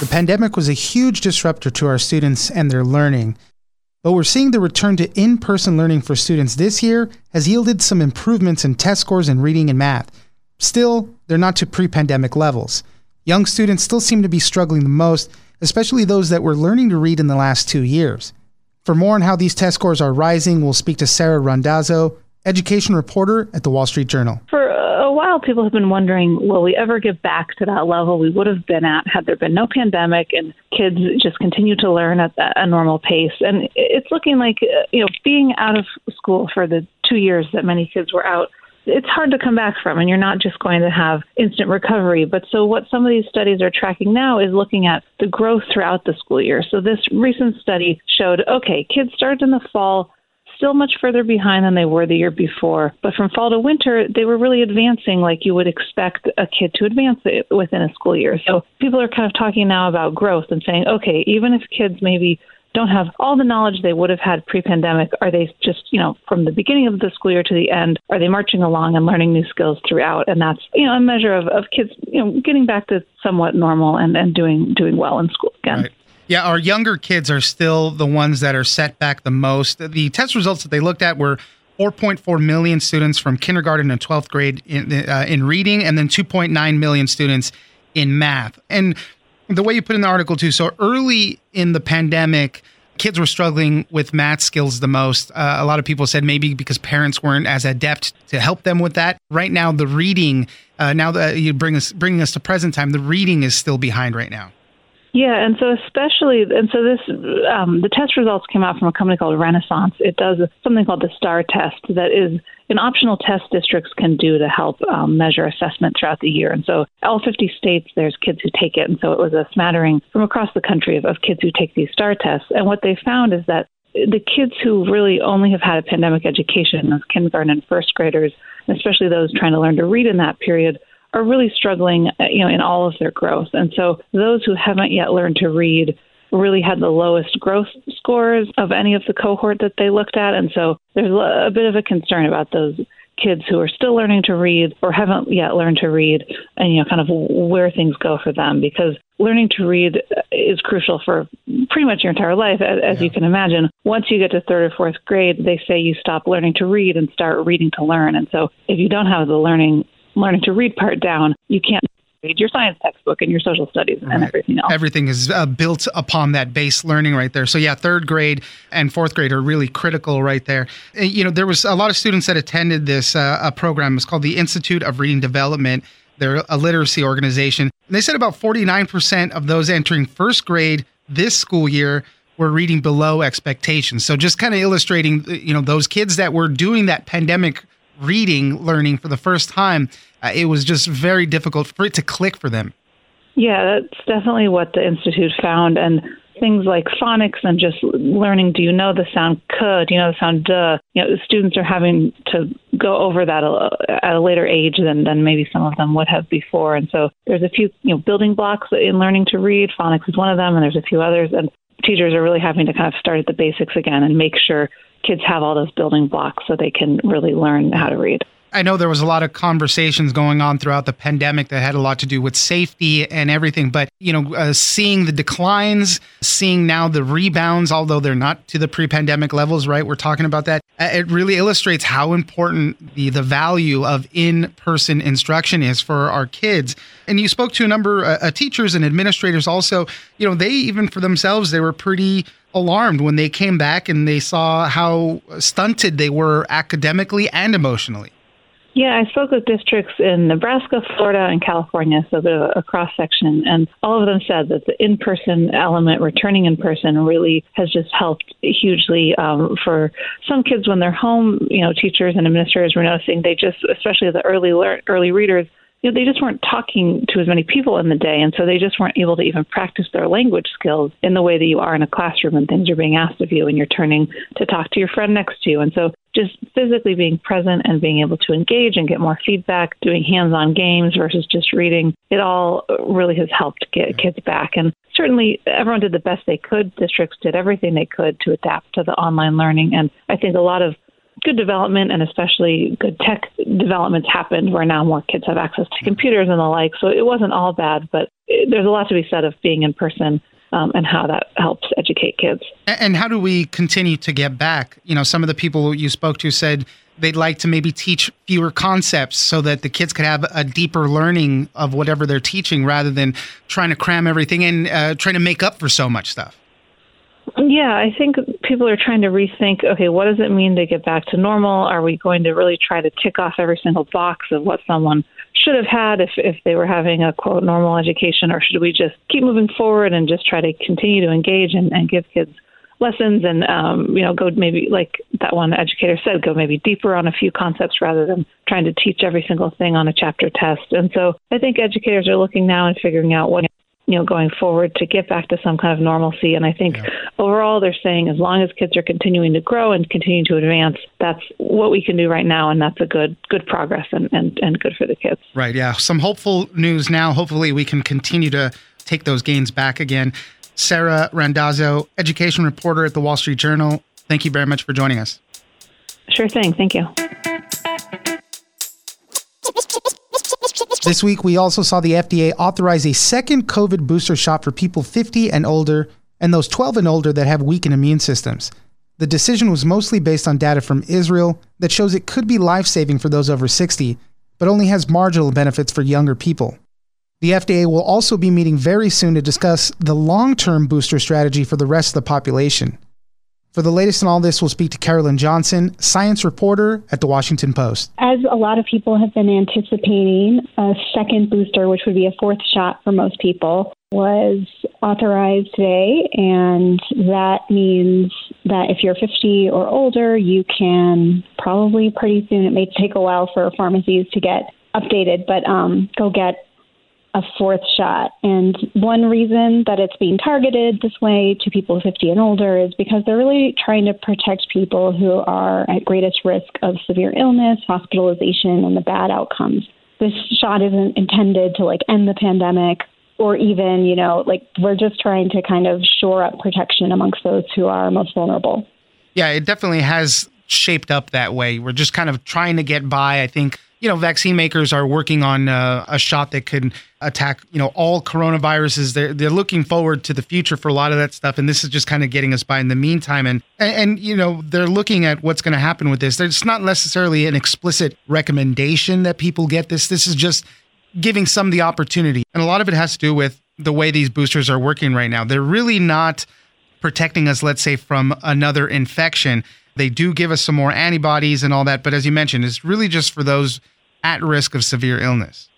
The pandemic was a huge disruptor to our students and their learning. But we're seeing the return to in person learning for students this year has yielded some improvements in test scores in reading and math. Still, they're not to pre pandemic levels. Young students still seem to be struggling the most, especially those that were learning to read in the last two years. For more on how these test scores are rising, we'll speak to Sarah Randazzo, education reporter at the Wall Street Journal. For uh, a while, people have been wondering will we ever get back to that level we would have been at had there been no pandemic and kids just continue to learn at a normal pace? And it's looking like, uh, you know, being out of school for the two years that many kids were out it's hard to come back from, and you're not just going to have instant recovery. But so, what some of these studies are tracking now is looking at the growth throughout the school year. So, this recent study showed okay, kids started in the fall still much further behind than they were the year before. But from fall to winter, they were really advancing like you would expect a kid to advance within a school year. So people are kind of talking now about growth and saying, okay, even if kids maybe don't have all the knowledge they would have had pre-pandemic are they just you know from the beginning of the school year to the end are they marching along and learning new skills throughout and that's you know a measure of, of kids you know getting back to somewhat normal and, and doing doing well in school again right. Yeah, our younger kids are still the ones that are set back the most. The test results that they looked at were 4.4 million students from kindergarten to 12th grade in, uh, in reading, and then 2.9 million students in math. And the way you put in the article, too, so early in the pandemic, kids were struggling with math skills the most. Uh, a lot of people said maybe because parents weren't as adept to help them with that. Right now, the reading, uh, now that you bring us bringing us to present time, the reading is still behind right now. Yeah, and so especially, and so this, um, the test results came out from a company called Renaissance. It does something called the STAR test that is an optional test districts can do to help um, measure assessment throughout the year. And so, all 50 states, there's kids who take it. And so, it was a smattering from across the country of, of kids who take these STAR tests. And what they found is that the kids who really only have had a pandemic education, those kindergarten and first graders, especially those trying to learn to read in that period, are really struggling, uh, you know, in all of their growth. And so those who haven't yet learned to read really had the lowest growth scores of any of the cohort that they looked at. And so there's a bit of a concern about those kids who are still learning to read or haven't yet learned to read and you know kind of where things go for them because learning to read is crucial for pretty much your entire life as, as yeah. you can imagine once you get to third or fourth grade they say you stop learning to read and start reading to learn and so if you don't have the learning learning to read part down, you can't read your science textbook and your social studies right. and everything else. Everything is uh, built upon that base learning right there. So yeah, third grade and fourth grade are really critical right there. Uh, you know, there was a lot of students that attended this uh, a program. It's called the Institute of Reading Development. They're a literacy organization. And they said about 49% of those entering first grade this school year were reading below expectations. So just kind of illustrating, uh, you know, those kids that were doing that pandemic reading learning for the first time, uh, it was just very difficult for it to click for them. Yeah, that's definitely what the institute found, and things like phonics and just learning. Do you know the sound k? Do you know the sound duh? You know, students are having to go over that at a later age than than maybe some of them would have before. And so there's a few you know building blocks in learning to read. Phonics is one of them, and there's a few others. And teachers are really having to kind of start at the basics again and make sure kids have all those building blocks so they can really learn how to read. I know there was a lot of conversations going on throughout the pandemic that had a lot to do with safety and everything, but you know, uh, seeing the declines, seeing now the rebounds, although they're not to the pre-pandemic levels, right? We're talking about that. Uh, it really illustrates how important the the value of in-person instruction is for our kids. And you spoke to a number uh, of teachers and administrators also. You know, they even for themselves they were pretty alarmed when they came back and they saw how stunted they were academically and emotionally. Yeah, I spoke with districts in Nebraska, Florida, and California, so the a cross section, and all of them said that the in-person element, returning in person, really has just helped hugely um, for some kids when they're home. You know, teachers and administrators were noticing they just, especially the early lear- early readers, you know, they just weren't talking to as many people in the day. And so they just weren't able to even practice their language skills in the way that you are in a classroom and things are being asked of you and you're turning to talk to your friend next to you. And so just physically being present and being able to engage and get more feedback, doing hands on games versus just reading, it all really has helped get kids back. And certainly everyone did the best they could. Districts did everything they could to adapt to the online learning. And I think a lot of good development and especially good tech developments happened where now more kids have access to computers and the like. So it wasn't all bad, but there's a lot to be said of being in person um, and how that helps educate kids. And how do we continue to get back? You know, some of the people you spoke to said they'd like to maybe teach fewer concepts so that the kids could have a deeper learning of whatever they're teaching rather than trying to cram everything in, uh, trying to make up for so much stuff. Yeah, I think people are trying to rethink okay, what does it mean to get back to normal? Are we going to really try to tick off every single box of what someone should have had if, if they were having a quote normal education, or should we just keep moving forward and just try to continue to engage and, and give kids lessons and um, you know go maybe like that one educator said go maybe deeper on a few concepts rather than trying to teach every single thing on a chapter test and so i think educators are looking now and figuring out what you know, going forward to get back to some kind of normalcy. And I think yeah. overall they're saying as long as kids are continuing to grow and continuing to advance, that's what we can do right now, and that's a good good progress and, and, and good for the kids. Right, yeah. Some hopeful news now. Hopefully we can continue to take those gains back again. Sarah Randazzo, education reporter at the Wall Street Journal. Thank you very much for joining us. Sure thing. Thank you. This week, we also saw the FDA authorize a second COVID booster shot for people 50 and older and those 12 and older that have weakened immune systems. The decision was mostly based on data from Israel that shows it could be life saving for those over 60, but only has marginal benefits for younger people. The FDA will also be meeting very soon to discuss the long term booster strategy for the rest of the population. For the latest on all this, we'll speak to Carolyn Johnson, science reporter at the Washington Post. As a lot of people have been anticipating, a second booster, which would be a fourth shot for most people, was authorized today. And that means that if you're 50 or older, you can probably pretty soon, it may take a while for pharmacies to get updated, but um, go get a fourth shot. And one reason that it's being targeted this way to people 50 and older is because they're really trying to protect people who are at greatest risk of severe illness, hospitalization, and the bad outcomes. This shot isn't intended to like end the pandemic or even, you know, like we're just trying to kind of shore up protection amongst those who are most vulnerable. Yeah, it definitely has shaped up that way. We're just kind of trying to get by. I think you know, vaccine makers are working on uh, a shot that could attack, you know, all coronaviruses. They're they're looking forward to the future for a lot of that stuff, and this is just kind of getting us by in the meantime. And and, and you know, they're looking at what's going to happen with this. There's not necessarily an explicit recommendation that people get this. This is just giving some the opportunity, and a lot of it has to do with the way these boosters are working right now. They're really not protecting us, let's say, from another infection. They do give us some more antibodies and all that, but as you mentioned, it's really just for those at risk of severe illness.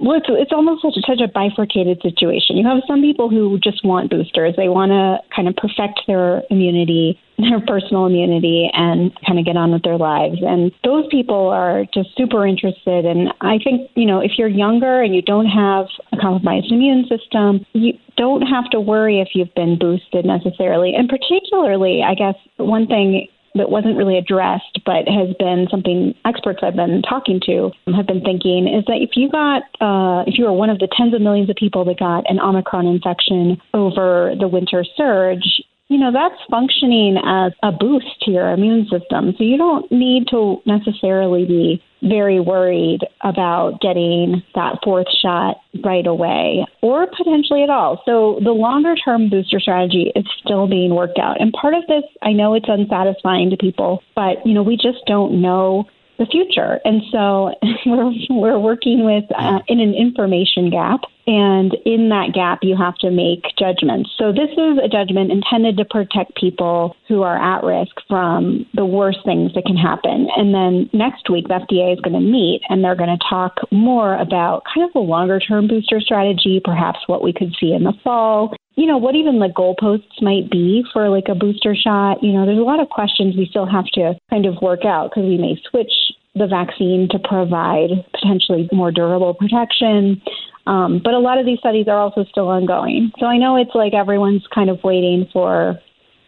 Well, it's, it's almost such a, such a bifurcated situation. You have some people who just want boosters. They want to kind of perfect their immunity, their personal immunity, and kind of get on with their lives. And those people are just super interested. And I think, you know, if you're younger and you don't have a compromised immune system, you don't have to worry if you've been boosted necessarily. And particularly, I guess, one thing that wasn't really addressed, but has been something experts I've been talking to have been thinking is that if you got, uh, if you were one of the tens of millions of people that got an Omicron infection over the winter surge, you know, that's functioning as a boost to your immune system. So you don't need to necessarily be very worried about getting that fourth shot right away or potentially at all. So the longer term booster strategy is still being worked out. And part of this, I know it's unsatisfying to people, but you know, we just don't know the future. And so we're, we're working with uh, in an information gap. And in that gap, you have to make judgments. So this is a judgment intended to protect people who are at risk from the worst things that can happen. And then next week, the FDA is going to meet and they're going to talk more about kind of a longer term booster strategy, perhaps what we could see in the fall, you know, what even the goalposts might be for like a booster shot. You know, there's a lot of questions we still have to kind of work out because we may switch the vaccine to provide potentially more durable protection. Um, but a lot of these studies are also still ongoing. So I know it's like everyone's kind of waiting for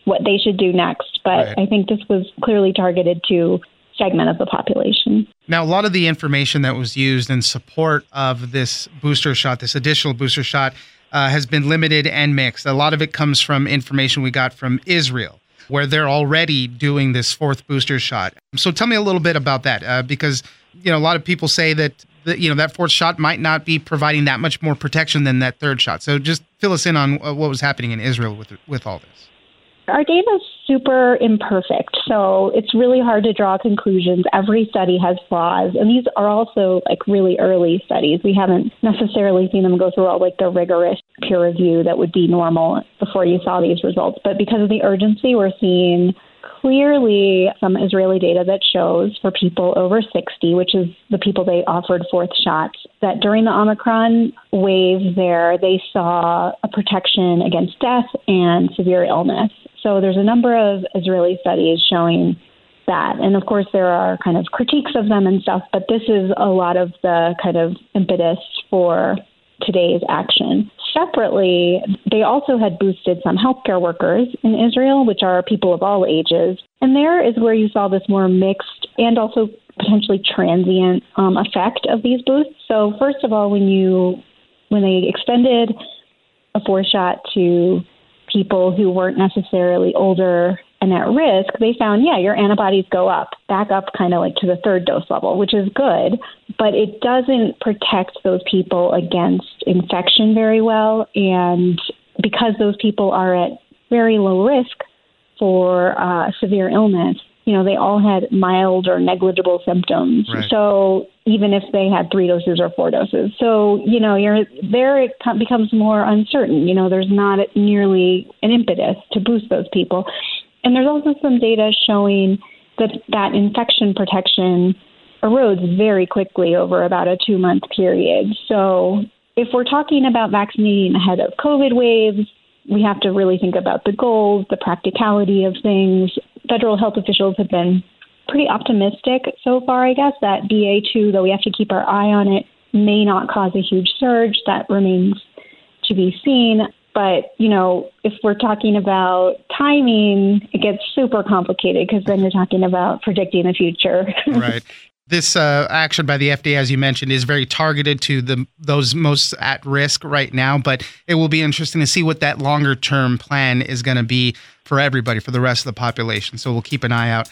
what they should do next, but right. I think this was clearly targeted to segment of the population. Now, a lot of the information that was used in support of this booster shot, this additional booster shot, uh, has been limited and mixed. A lot of it comes from information we got from Israel where they're already doing this fourth booster shot. So tell me a little bit about that, uh, because you know a lot of people say that the, you know that fourth shot might not be providing that much more protection than that third shot. So just fill us in on uh, what was happening in Israel with with all this. Our data is super imperfect, so it's really hard to draw conclusions. Every study has flaws, and these are also like really early studies. We haven't necessarily seen them go through all like the rigorous peer review that would be normal before you saw these results. But because of the urgency, we're seeing clearly some Israeli data that shows for people over 60, which is the people they offered fourth shots, that during the Omicron wave there, they saw a protection against death and severe illness. So there's a number of Israeli studies showing that. And of course, there are kind of critiques of them and stuff, but this is a lot of the kind of impetus for today's action. Separately, they also had boosted some healthcare workers in Israel, which are people of all ages. And there is where you saw this more mixed and also potentially transient um, effect of these boosts. So, first of all, when you when they extended a four shot to people who weren't necessarily older and at risk, they found, yeah, your antibodies go up, back up kind of like to the third dose level, which is good, but it doesn't protect those people against infection very well. And because those people are at very low risk for uh, severe illness, you know, they all had mild or negligible symptoms. Right. So even if they had three doses or four doses, so you know, you're there. It becomes more uncertain. You know, there's not nearly an impetus to boost those people, and there's also some data showing that that infection protection erodes very quickly over about a two month period. So if we're talking about vaccinating ahead of COVID waves, we have to really think about the goals, the practicality of things. Federal health officials have been pretty optimistic so far, I guess, that BA2, though we have to keep our eye on it, may not cause a huge surge. That remains to be seen. But, you know, if we're talking about timing, it gets super complicated because then you're talking about predicting the future. right this uh, action by the FDA, as you mentioned, is very targeted to the those most at risk right now. But it will be interesting to see what that longer term plan is going to be for everybody, for the rest of the population. So we'll keep an eye out.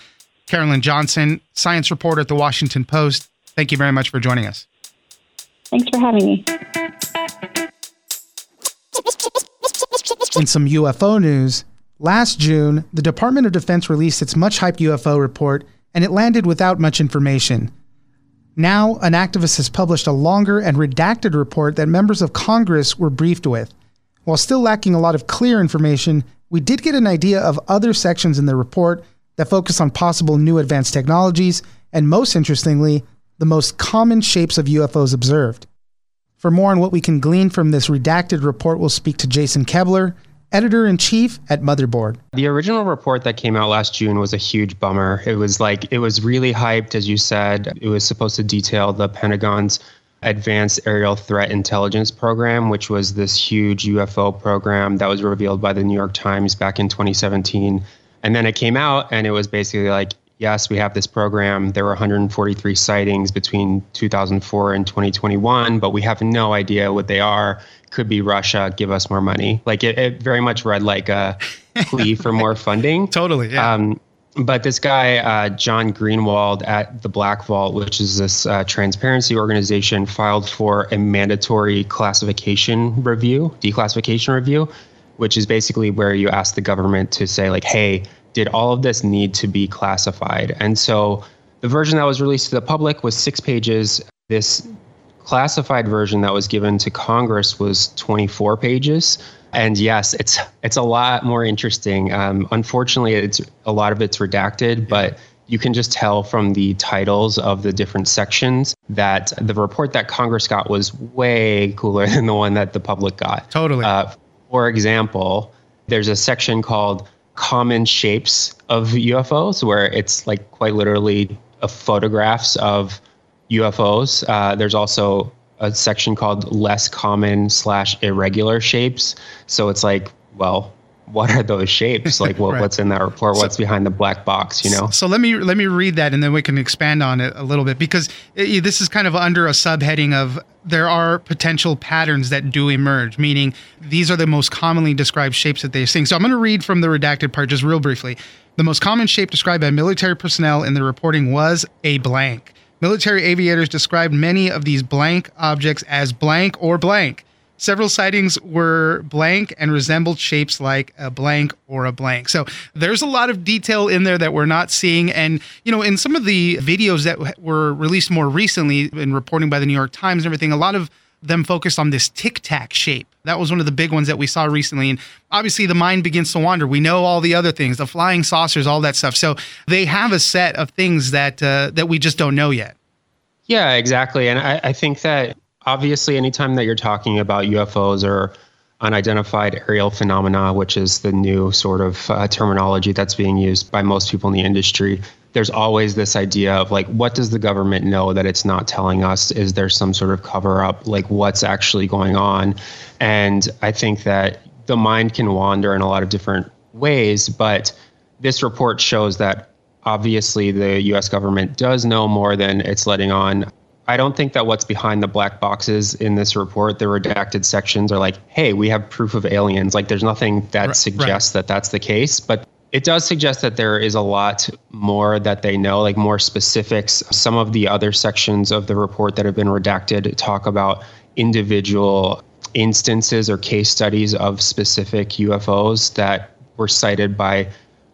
Carolyn Johnson, science reporter at the Washington Post. Thank you very much for joining us. Thanks for having me. In some UFO news, last June, the Department of Defense released its much hyped UFO report and it landed without much information. Now, an activist has published a longer and redacted report that members of Congress were briefed with. While still lacking a lot of clear information, we did get an idea of other sections in the report that focus on possible new advanced technologies, and most interestingly, the most common shapes of UFOs observed. For more on what we can glean from this redacted report, we'll speak to Jason Koebler, editor in chief at Motherboard. The original report that came out last June was a huge bummer. It was like, it was really hyped, as you said. It was supposed to detail the Pentagon's Advanced Aerial Threat Intelligence Program, which was this huge UFO program that was revealed by the New York Times back in 2017. And then it came out and it was basically like, yes, we have this program. There were 143 sightings between 2004 and 2021, but we have no idea what they are could be Russia, give us more money. Like it, it very much read like a plea for more funding. Totally. Yeah. Um, but this guy, uh, John Greenewald at the Black Vault, which is this uh, transparency organization, filed for a mandatory classification review, declassification review, which is basically where you ask the government to say, like, hey, did all of this need to be classified? And so the version that was released to the public was six pages. This classified version that was given to Congress was 24 pages. And yes, it's it's a lot more interesting. Um, unfortunately, it's a lot of it's redacted, but you can just tell from the titles of the different sections that the report that Congress got was way cooler than the one that the public got. Totally. Uh, for example, there's a section called "Common Shapes of UFOs," where it's like quite literally of photographs of UFOs. Uh, there's also a section called less common slash irregular shapes. So it's like, well, what are those shapes? Like what, right. what's in that report? What's so, behind the black box? You know. So let me let me read that, and then we can expand on it a little bit because it, this is kind of under a subheading of there are potential patterns that do emerge, meaning these are the most commonly described shapes that they're seeing. So I'm going to read from the redacted part just real briefly. The most common shape described by military personnel in the reporting was a blank. Military aviators described many of these blank objects as blank or blank. Several sightings were blank and resembled shapes like a blank or a blank. So there's a lot of detail in there that we're not seeing. And, you know, in some of the videos that were released more recently in reporting by the New York Times and everything, a lot of them focused on this tic tac shape. That was one of the big ones that we saw recently. And obviously, the mind begins to wander. We know all the other things, the flying saucers, all that stuff. So they have a set of things that uh, that we just don't know yet. Yeah, exactly. And I, I think that obviously, anytime that you're talking about UFOs or unidentified aerial phenomena, which is the new sort of uh, terminology that's being used by most people in the industry, there's always this idea of like, what does the government know that it's not telling us? Is there some sort of cover up? Like, what's actually going on? And I think that the mind can wander in a lot of different ways, but this report shows that obviously the US government does know more than it's letting on. I don't think that what's behind the black boxes in this report, the redacted sections, are like, hey, we have proof of aliens. Like, there's nothing that right, suggests right. that that's the case. But it does suggest that there is a lot more that they know, like more specifics. Some of the other sections of the report that have been redacted talk about individual instances or case studies of specific UFOs that were sighted by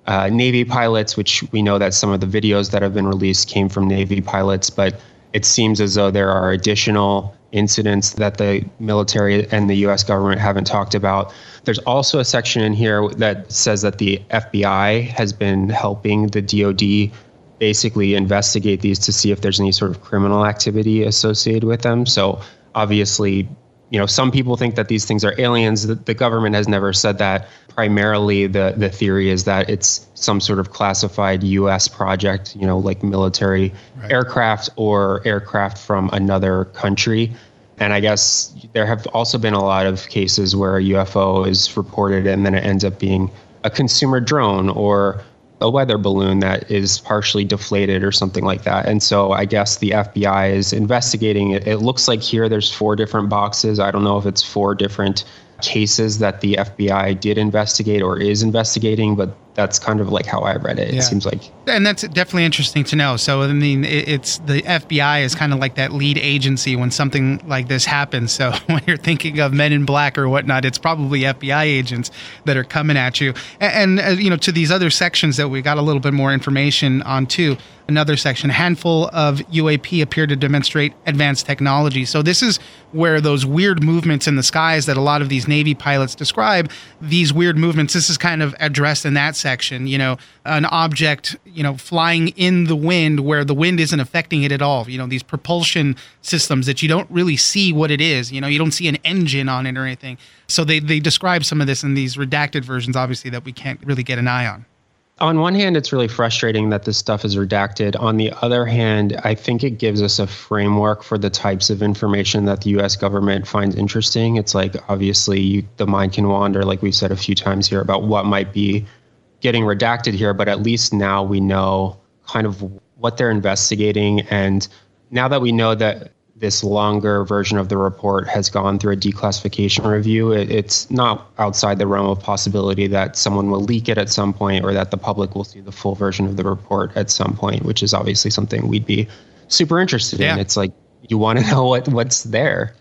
uh, Navy pilots, which we know that some of the videos that have been released came from Navy pilots, but it seems as though there are additional incidents that the military and the US government haven't talked about. There's also a section in here that says that the FBI has been helping the DoD basically investigate these to see if there's any sort of criminal activity associated with them. So obviously, you know, some people think that these things are aliens. The, the, government has never said that. Primarily, the the theory is that it's some sort of classified U.S. project, you know, like military right. aircraft or aircraft from another country. And I guess there have also been a lot of cases where a UFO is reported and then it ends up being a consumer drone or a weather balloon that is partially deflated or something like that. And so I guess the FBI is investigating it. It looks like here there's four different boxes. I don't know if it's four different cases that the FBI did investigate or is investigating, but that's kind of like how I read it. Yeah. It seems like, and that's definitely interesting to know. So I mean, it's the FBI is kind of like that lead agency when something like this happens. So when you're thinking of Men in Black or whatnot, it's probably FBI agents that are coming at you. And, and uh, you know, to these other sections that we got a little bit more information on too another section. A handful of UAP appear to demonstrate advanced technology. So this is where those weird movements in the skies that a lot of these Navy pilots describe, these weird movements, this is kind of addressed in that section. You know, an object, you know, flying in the wind where the wind isn't affecting it at all. You know, these propulsion systems that you don't really see what it is. You know, you don't see an engine on it or anything. So they, they describe some of this in these redacted versions, obviously, that we can't really get an eye on on one hand, it's really frustrating that this stuff is redacted. On the other hand, I think it gives us a framework for the types of information that the US government finds interesting. It's like, obviously, you, the mind can wander, like we've said a few times here, about what might be getting redacted here, but at least now we know kind of what they're investigating. And now that we know that this longer version of the report has gone through a declassification review. It, it's not outside the realm of possibility that someone will leak it at some point or that the public will see the full version of the report at some point, which is obviously something we'd be super interested yeah. in. It's like you want to know what, what's there.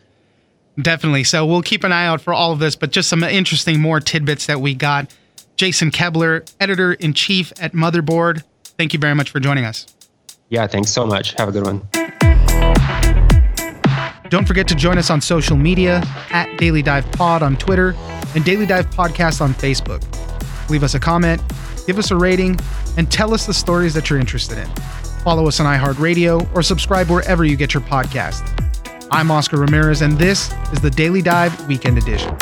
Definitely. So we'll keep an eye out for all of this, but just some interesting more tidbits that we got. Jason Koebler, editor in chief at Motherboard. Thank you very much for joining us. Yeah, thanks so much. Have a good one. Don't forget to join us on social media at Daily Dive Pod on Twitter and Daily Dive Podcast on Facebook. Leave us a comment, give us a rating, and tell us the stories that you're interested in. Follow us on iHeartRadio or subscribe wherever you get your podcast. I'm Oscar Ramirez, and this is the Daily Dive Weekend Edition.